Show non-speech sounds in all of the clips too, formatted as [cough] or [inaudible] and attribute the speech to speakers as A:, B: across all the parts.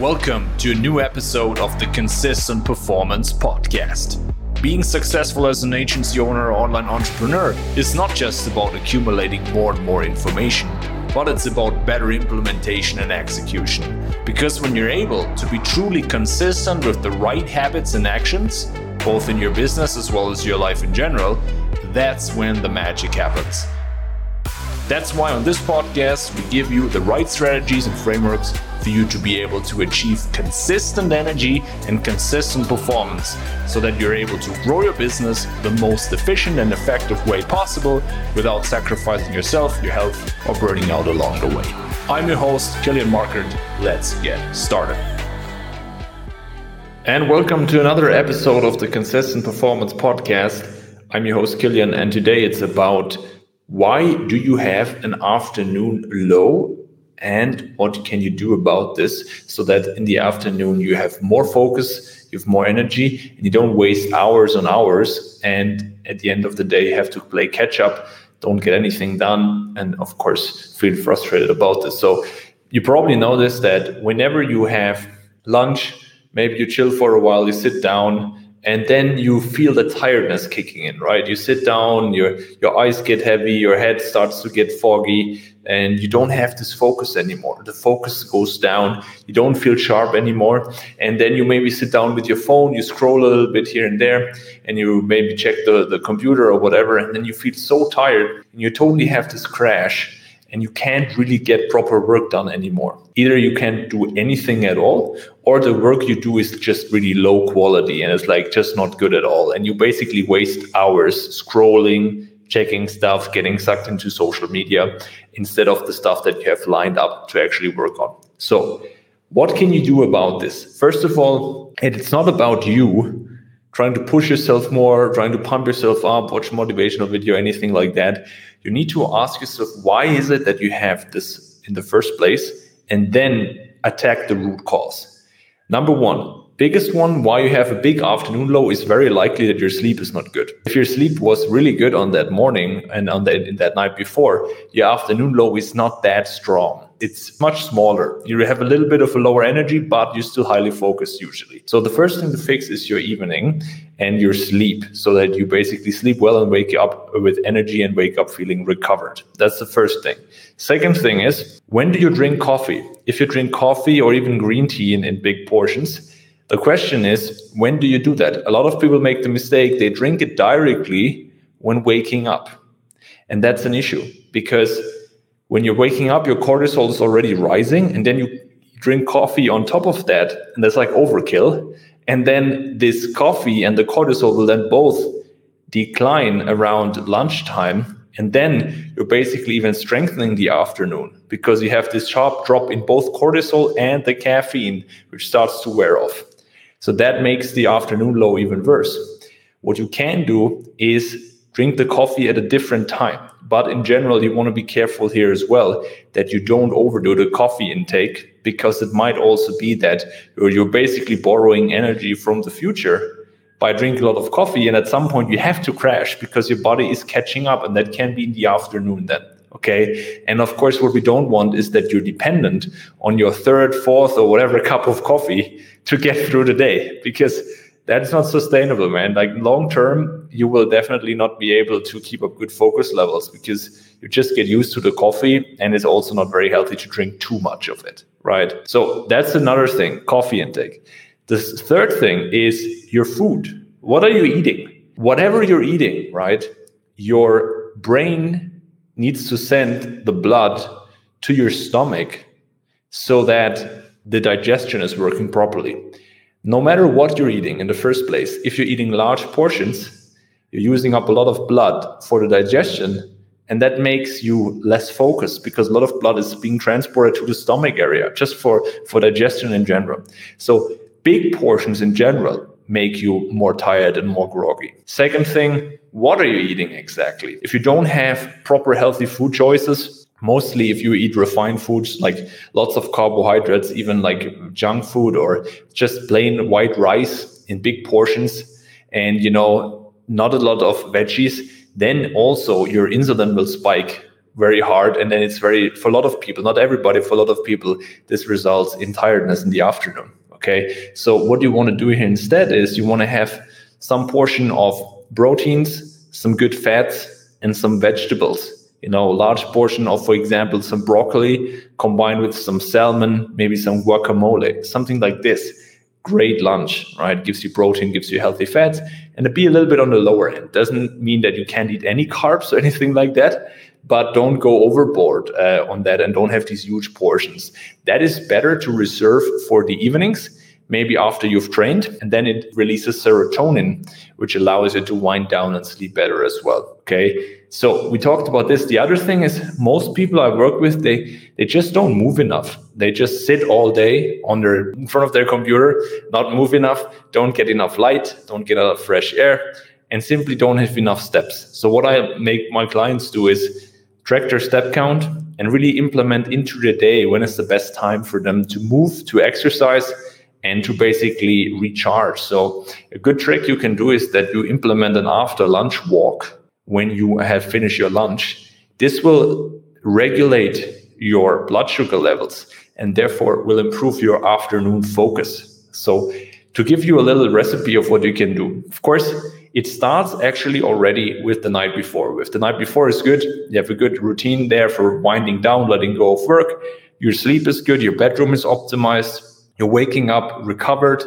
A: Welcome to a new episode of the Consistent Performance Podcast. Being successful as an agency owner or online entrepreneur is not just about accumulating more and more information, but it's about better implementation and execution. Because when you're able to be truly consistent with the right habits and actions, both in your business as well as your life in general, that's when the magic happens. That's why on this podcast, we give you the right strategies and frameworks for you to be able to achieve consistent energy and consistent performance so that you're able to grow your business the most efficient and effective way possible without sacrificing yourself, your health, or burning out along the way. I'm your host, Kilian Markert. Let's get started. And welcome to another episode of the Consistent Performance Podcast. I'm your host, Kilian, and today it's about why do you have an afternoon low? And what can you do about this so that in the afternoon you have more focus you have more energy and you don't waste hours on hours? And at the end of the day you have to play catch up don't get anything done and of course feel frustrated about this. So you probably notice that whenever you have lunch maybe you chill for a while you sit down and then you feel the tiredness kicking in right? You sit down your your eyes get heavy your head starts to get foggy and you don't have this focus anymore. The focus goes down. You don't feel sharp anymore. And then you maybe sit down with your phone you scroll a little bit here and there and you maybe check the, the computer or whatever and then you feel so tired and you totally have this crash and you can't really get proper work done anymore. Either you can't do anything at all, or the work you do is just really low quality and it's like just not good at all. And you basically waste hours scrolling, checking stuff, getting sucked into social media instead of the stuff that you have lined up to actually work on. So, what can you do about this? First of all, it's not about you trying to push yourself more, trying to pump yourself up, watch motivational video, anything like that you need to ask yourself why is it that you have this in the first place? And then attack the root cause. Number one biggest one why you have a big afternoon low is very likely that your sleep is not good. If your sleep was really good on that morning and on that that night before your afternoon low is not that strong it's much smaller. You have a little bit of a lower energy, but you're still highly focused usually. So the first thing to fix is your evening and your sleep so that you basically sleep well and wake up with energy and wake up feeling recovered. That's the first thing. Second thing is when do you drink coffee? If you drink coffee or even green tea in, in big portions, the question is when do you do that? A lot of people make the mistake they drink it directly when waking up. And that's an issue because when you're waking up, your cortisol is already rising, and then you drink coffee on top of that, and that's like overkill. And then this coffee and the cortisol will then both decline around lunchtime. And then you're basically even strengthening the afternoon because you have this sharp drop in both cortisol and the caffeine, which starts to wear off. So that makes the afternoon low even worse. What you can do is drink the coffee at a different time. But in general, you want to be careful here as well that you don't overdo the coffee intake because it might also be that you're basically borrowing energy from the future by drinking a lot of coffee. And at some point, you have to crash because your body is catching up, and that can be in the afternoon then. Okay. And of course, what we don't want is that you're dependent on your third, fourth, or whatever [laughs] cup of coffee to get through the day because that's not sustainable, man. Like long term, you will definitely not be able to keep up good focus levels because you just get used to the coffee and it's also not very healthy to drink too much of it, right? So that's another thing, coffee intake. The third thing is your food. What are you eating? Whatever you're eating, right? Your brain needs to send the blood to your stomach so that the digestion is working properly no matter what you're eating in the first place, if you're eating large portions, you're using up a lot of blood for the digestion. And that makes you less focused because a lot of blood is being transported to the stomach area just for, for digestion in general. So, big portions in general make you more tired and more groggy. Second thing, what are you eating exactly? If you don't have proper healthy food choices, mostly if you eat refined foods like lots of carbohydrates even like junk food or just plain white rice in big portions and you know not a lot of veggies then also your insulin will spike very hard and then it's very for a lot of people not everybody for a lot of people this results in tiredness in the afternoon okay? So what you want to do here instead is you want to have some portion of proteins some good fats and some vegetables you know large portion of for example some broccoli combined with some salmon maybe some guacamole something like this. Great lunch right? Gives you protein gives you healthy fats and be a little bit on the lower end. Doesn't mean that you can't eat any carbs or [laughs] anything like that but don't go overboard uh, on that and don't have these huge portions. That is better to reserve for the evenings, maybe after you've trained, and then it releases serotonin, which allows you to wind down and sleep better as well. Okay. So we talked about this. The other thing is most people I work with, they they just don't move enough. They just sit all day on their in front of their computer, not move enough, don't get enough light, don't get enough fresh air, and simply don't have enough steps. So what I make my clients do is track their step count, and really implement into the day when is the best time for them to move, to exercise, and to basically recharge. So, a good trick you can do is that you implement an after lunch walk when you have finished your lunch. This will regulate your blood sugar levels and therefore will improve your afternoon focus. So, to give you a little recipe of what you can do, of course, it starts actually already with the night before. If the night before is good, you have a good routine there for winding down, letting go of work. Your sleep is good, your bedroom is optimized, you're waking up recovered,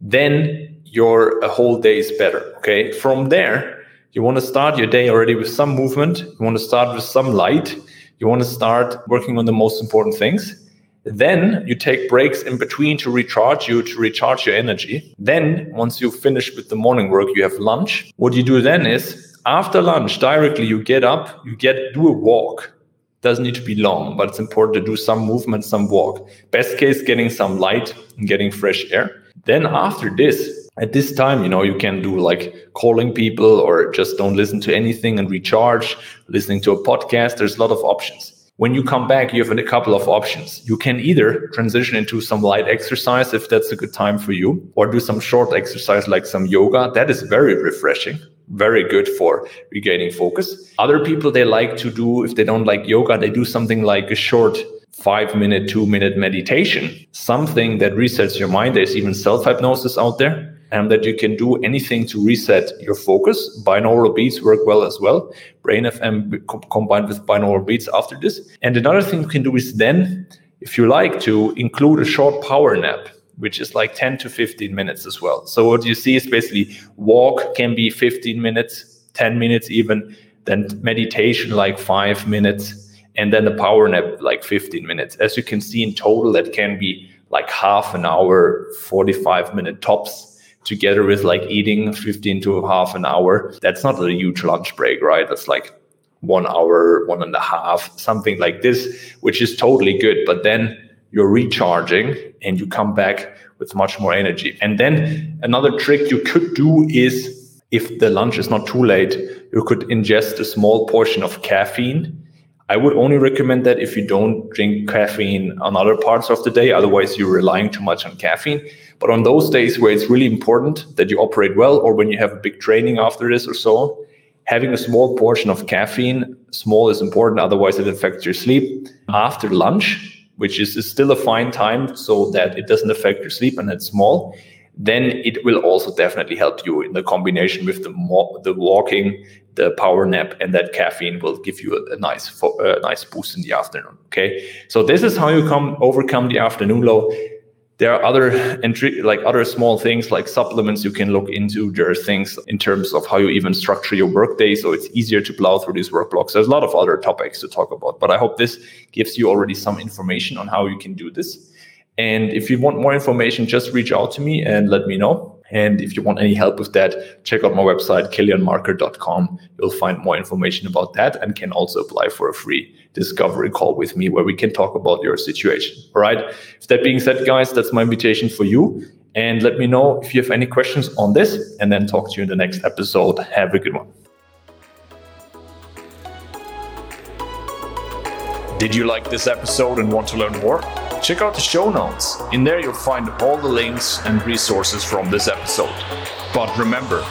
A: then your whole day is better. Okay. From there, you want to start your day already with some movement. You want to start with some light. You want to start working on the most important things. Then you take breaks in between to recharge you, to recharge your energy. Then, once you've finished with the morning work, you have lunch. What you do then is after lunch, directly you get up, you get do a walk. Doesn't need to be long, but it's important to do some movement, some walk. Best case, getting some light and getting fresh air. Then after this, at this time, you know, you can do like calling people or just don't listen to anything and recharge, listening to a podcast. There's a lot of options. When you come back, you have a couple of options. You can either transition into some light exercise if that's a good time for you, or do some short exercise like some yoga. That is very refreshing, very good for regaining focus. Other people, they like to do, if they don't like yoga, they do something like a short five minute, two minute meditation, something that resets your mind. There's even self hypnosis out there and that you can do anything to reset your focus. Binaural beats work well as well. Brain FM co- combined with binaural beats after this. And another thing you can do is then, if you like, to include a short power nap, which is like 10 to 15 minutes as well. So what you see is basically walk can be 15 minutes, 10 minutes even, then meditation like five minutes, and then the power nap like 15 minutes. As you can see in total, that can be like half an hour, 45 minute tops together with like eating 15 to half an hour. That's not a huge lunch break, right? That's like one hour, one and a half, something like this, which is totally good. But then you're recharging and you come back with much more energy. And then another trick you could do is if the lunch is not too late, you could ingest a small portion of caffeine. I would only recommend that if you don't drink caffeine on other parts of the day. Otherwise, you're relying too much on caffeine. But on those days where it's really important that you operate well, or when you have a big training after this or so, having a small portion of caffeine, small is important, otherwise it affects your sleep. After lunch, which is, is still a fine time so that it doesn't affect your sleep and it's small, then it will also definitely help you in the combination with the mo- the walking, the power nap, and that caffeine will give you a, a nice fo- a nice boost in the afternoon. Okay, so this is how you come overcome the afternoon low there are other entry like other small things like supplements you can look into. There are things in terms of how you even structure your workday so it's easier to plow through these work blocks there's a lot of other topics to talk about but i hope this gives you already some information on how you can do this. And if you want more information just reach out to me and let me know. And if you want any help with that, check out my website, kilianmarkert.com. You'll find more information about that and can also apply for a free discovery call with me where we can talk about your situation. All right. If that being said, guys, that's my invitation for you. And let me know if you have any questions on this and then talk to you in the next episode. Have a good one. Did you like this episode and want to learn more? Check out the show notes. In there, you'll find all the links and resources from this episode. But remember,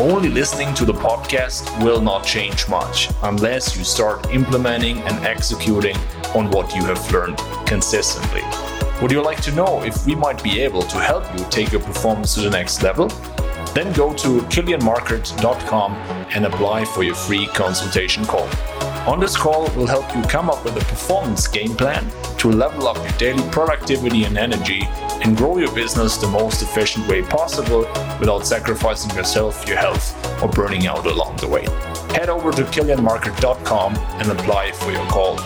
A: only listening to the podcast will not change much unless you start implementing and executing on what you have learned consistently. Would you like to know if we might be able to help you take your performance to the next level? Then go to kilianmarkert.com and apply for your free consultation call. On this call, we'll help you come up with a performance game plan to level up your daily productivity and energy and grow your business the most efficient way possible without sacrificing yourself, your health, or burning out along the way. Head over to kilianmarkert.com and apply for your call